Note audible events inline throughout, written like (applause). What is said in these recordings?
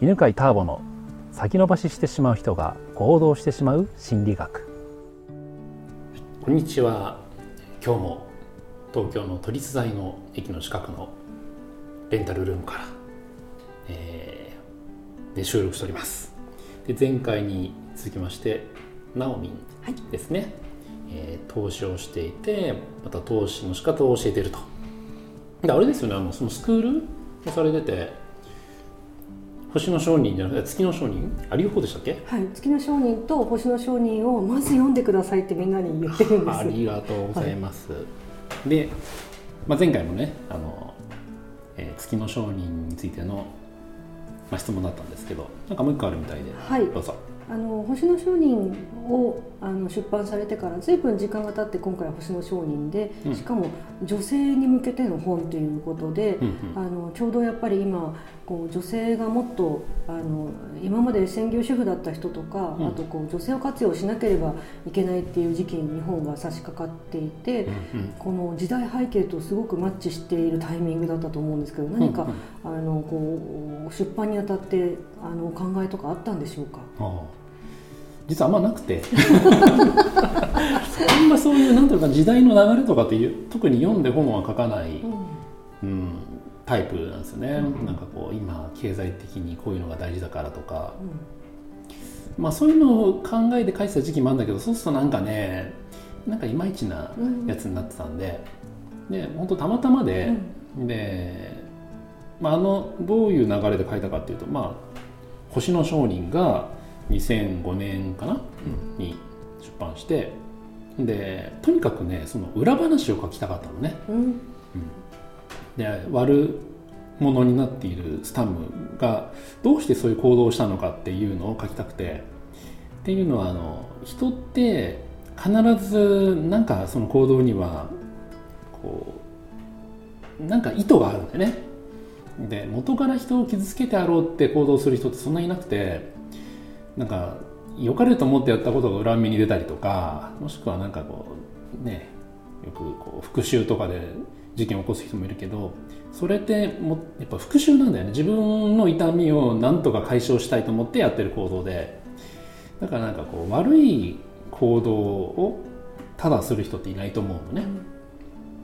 犬飼ターボの先延ばししてしまう人が行動してしまう心理学。こんにちは。今日も東京の都立大の駅の近くのレンタルルームから、えー、で収録しております。で前回に続きましてナオミンですね、はい、えー、投資をしていてまた投資の仕方を教えていると。であれですよね。あのそのスクールをされてて星の商人じゃなくて月の商人？あり方でしたっけ？はい月の商人と星の商人をまず読んでくださいってみんなに言ってるんです。ありがとうございます、はい、で、まあ、前回もねあの、えー、月の商人についての、まあ、質問だったんですけどなんかもう一個あるみたいで、はい、どうぞ。あの星の商人をあの出版されてから随分時間が経って今回は星の商人で、うん、しかも女性に向けての本ということで、うんうん、あのちょうどやっぱり今こう女性がもっとあの今まで専業主婦だった人とか、うん、あとこう女性を活用しなければいけないっていう時期に日本が差し掛かっていて、うんうん、この時代背景とすごくマッチしているタイミングだったと思うんですけど何か、うん。うん、あのこう出版にあたってあのお考えとかあったんでしょうか？実はあんまなくて。あんまそういうなんていうか時代の流れとかっていう特に読んで本は書かない、うん、うん、タイプなんですよね、うん、なんかこう今経済的にこういうのが大事だからとか、うん、まあそういうのを考えて書いてた時期もあるんだけどそうするとなんかねなんかいまいちなやつになってたんで、で本当たまたまで、で、まあ、あのどういう流れで書いたかっていうとまあ星の商人が2005年かな、うん、に出版してでとにかくねその裏話を書きたかったのね、うん、うん、で悪者になっているスタムがどうしてそういう行動をしたのかっていうのを書きたくて。っていうのはあの人って必ずなんかその行動にはこうなんか意図があるんだよね。で元から人を傷つけてあろうって行動する人ってそんなにいなくてなんか良かれと思ってやったことが裏目に出たりとかもしくはなんかこうねよくこう復讐とかで事件を起こす人もいるけどそれってもやっぱ復讐なんだよね。自分の痛みをなんとか解消したいと思ってやってる行動で。だからなんかこう悪い行動をただする人っていないと思うのね、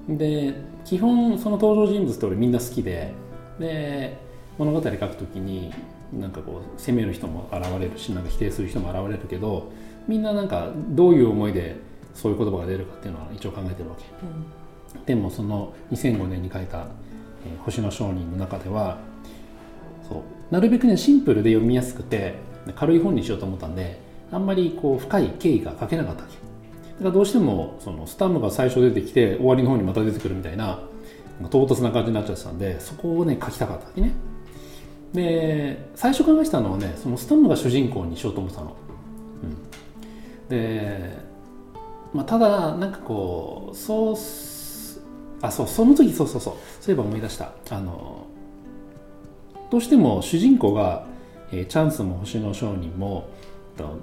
うん、で基本その登場人物って俺みんな好きで。で物語書くときになんかこう責める人も現れるしなんか否定する人も現れるけどみんななんかどういう思いでそういう言葉が出るかっていうのは一応考えてるわけ、うん、でもその2005年に書いた「えー、星の商人」の中ではそうなるべくねシンプルで読みやすくて軽い本にしようと思ったんであんまりこう深い経緯が書けなかったわけ。だからどうしてもそのスタムが最初出てきて終わりの方にまた出てくるみたいな唐突な感じになっちゃってたんでそこをね書きたかったわけね。で最初考えたのはねそのスタムが主人公にしようと思ってたの、うん、で、まあ、ただなんかこうそうあそうその時そうそうそう。そういえば思い出した。あのどうしても主人公が、えー、チャンスも星の商人も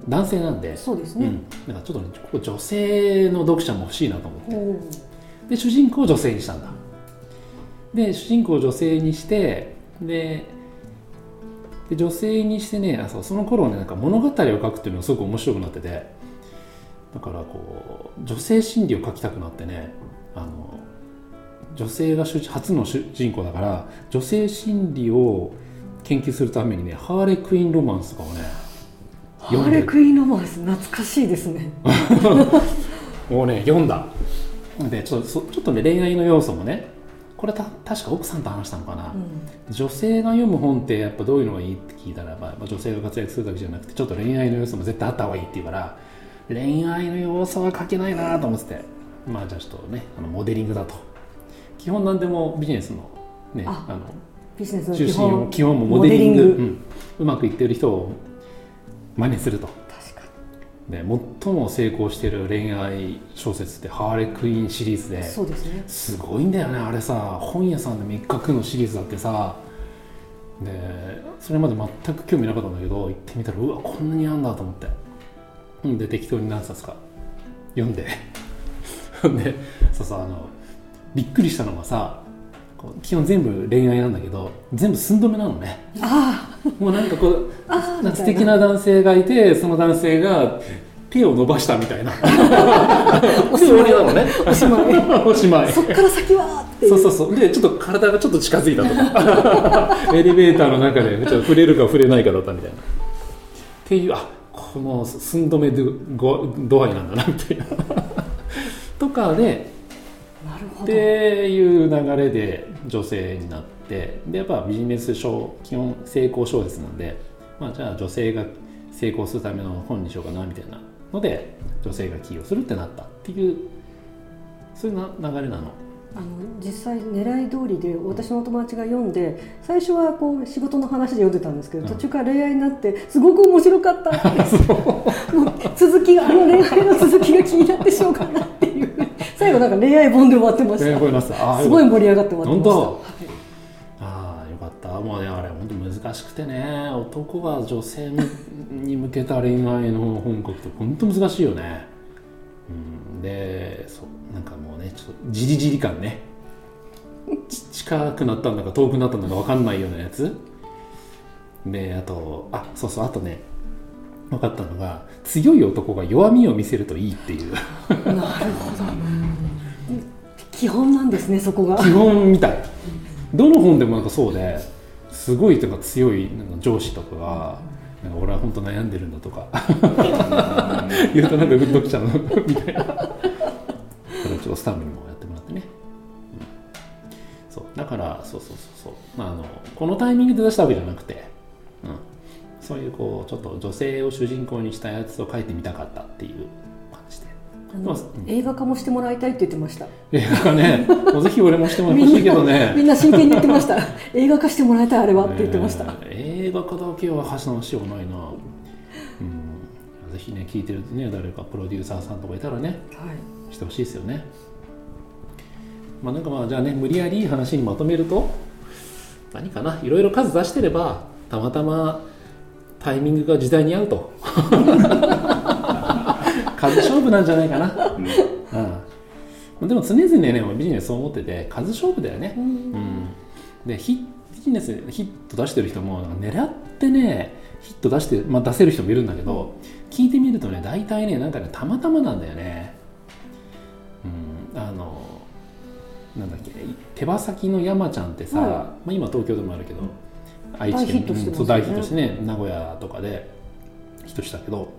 男性なんで。そうですね、うん、なんかちょっとねここ女性の読者も欲しいなと思って。で主人公を女性にしたんだ。で主人公を女性にしてでで女性にしてねあそうその頃ねなんか物語を書くっていうのがすごく面白くなってて。だからこう女性心理を書きたくなってねあの女性が初の主人公だから女性心理を研究するためにねハーレクイーンロマンスとかをねハーレクイーンロマンス懐かしいですね。(laughs) もうね読んだ。でちょっとちょっとね恋愛の要素もねこれた確か奥さんと話したのかな、うん、女性が読む本ってやっぱどういうのがいいって聞いたらば、まあ、女性が活躍するだけじゃなくてちょっと恋愛の要素も絶対あった方がいいって言うから恋愛の要素は書けないなと思ってて。まあじゃあちょっとねあのモデリングだと基本なんでもビジネスのねあのビジネスの中心を基本もモデリングうん、うまくいってる人を真似すると。ね、最も成功している恋愛小説ってハーレクイーンシリーズでそうですね。すごいんだよね。あれさ本屋さんで3日くのシリーズだってさ。でそれまで全く興味なかったんだけど行ってみたらうわこんなにあんだと思って。で適当に何冊か読んで。(laughs) でそうそうあのびっくりしたのがさ基本全部恋愛なんだけど全部寸止めなのね。あもうなんかこう素敵な男性がいてその男性が手を伸ばしたみたいな。(laughs) おしまい。なのねおしまい。おしまい。そっから先はそうそうそう。でちょっと体がちょっと近づいたと。か (laughs) エレベーターの中でちょっと触れるか触れないかだったみたいな。っていうあこの寸止め度合いなんだなみたいな。とかでっていう流れで女性になってでやっぱビジネス書基本成功小説なんで、まあ、じゃあ女性が成功するための本にしようかなみたいなので女性が起用するってなったっていうそういうな流れなの。あの実際狙い通りで私の友達が読んで最初はこう仕事の話で読んでたんですけど、うん。途中から恋愛になってすごく面白かったって。(laughs) もう続きがあの恋愛の続きが気になってしょうがないって最後なんか恋愛本で終わってました、す。ごい盛り上がって終わってました。本当？はい。ああよかった。もうねあれ本当難しくてね。男が女性にに向けた恋愛の本格って本当難しいよね、うん、でそうなんかもうねちょっとじりじり感ね。ち近くなったんだか遠くなったんだか分かんないようなやつ。であとあそうそうあとね分かったのが強い男が弱みを見せるといいっていう。なるほど。基本なんですねそこが。基本みたい。どの本でもなんかそうですごいとか強いなんか上司とかが「なんか俺は本当悩んでるんだ」とか。(laughs) 言うとなんかグッときちゃうの。みたいな。これちょっとスタンプにもやってもらってね、うん。そう。だからそうそうそうそう、まあ、あのこのタイミングで出したわけじゃなくて、うん、そういうこうちょっと女性を主人公にしたやつを書いてみたかったっていう感じで。うん。映画化もしてもらいたいって言ってました。映画がね。(laughs) ぜひ俺もしても欲しいけどね。みんな真剣に言ってました。映画化してもらいたいあれはって言ってました、え。ー映画化だけは話のしようがないな、うん、ぜひね聞いてるね誰かプロデューサーさんとかいたらね。はい。してほしいですよね。まあなんかまあじゃあね無理やりいい話にまとめると何かな。いろいろ数出してればたまたまタイミングが時代に合うと。(laughs) 数勝負なんじゃないかな、うん、でも常々ねビジネスそう思ってて数勝負だよね、うん、でヒビジネスヒット出してる人も狙ってねヒット出して、まあ、出せる人もいるんだけど、聞いてみるとね大体ねなんかねたまたまなんだよね。うん。あのなんだっけ手羽先の山ちゃんってさ、はい。まあ、今東京でもあるけど、愛大知県ヒットしてますよね。そう大ヒットしてね名古屋とかでヒットしたけど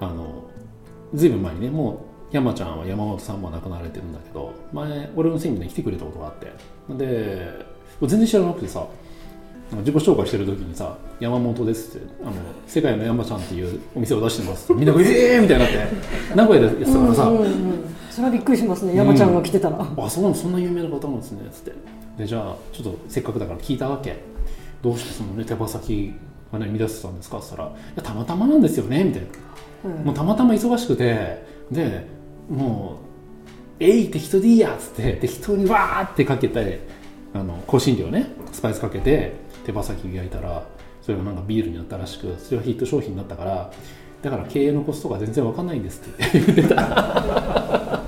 あのずいぶん前にねもう山ちゃんは山本さんも亡くなられてるんだけど前俺のセミナーに来てくれたことがあって。で全然知らなくてさ自己紹介してる時にさ「山本です」ってあの「世界の山ちゃんっていうお店を出してます」ってみんなが「え (laughs) えー!」みたいになって名古屋でやってたからさ、うんうんうん、それはびっくりしますね山ちゃんが来てたら、あそうなのそんな有名な方なんですねつって。でじゃあちょっとせっかくだから聞いたわけどうしてそのね手羽先がね乱してたんですか？って言ったら「いやたまたまなんですよね」みたいな。うん。もうたまたま忙しくてでもう「えい適当でいいや」っつって適当にわーってかけてあの香辛料ねスパイスかけて手羽先焼いたらそれがなんかビールになったらしくそれはヒット商品になったからだから経営のコストが全然わかんないんですって言ってた。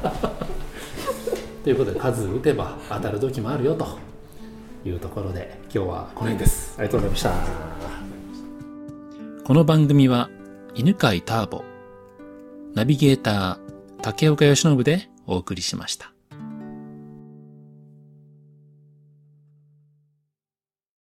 ということで数打てば当たる時もあるよというところで今日はこの辺です。ありがとうございました。この番組は犬飼ターボナビゲーター竹岡由伸でお送りしました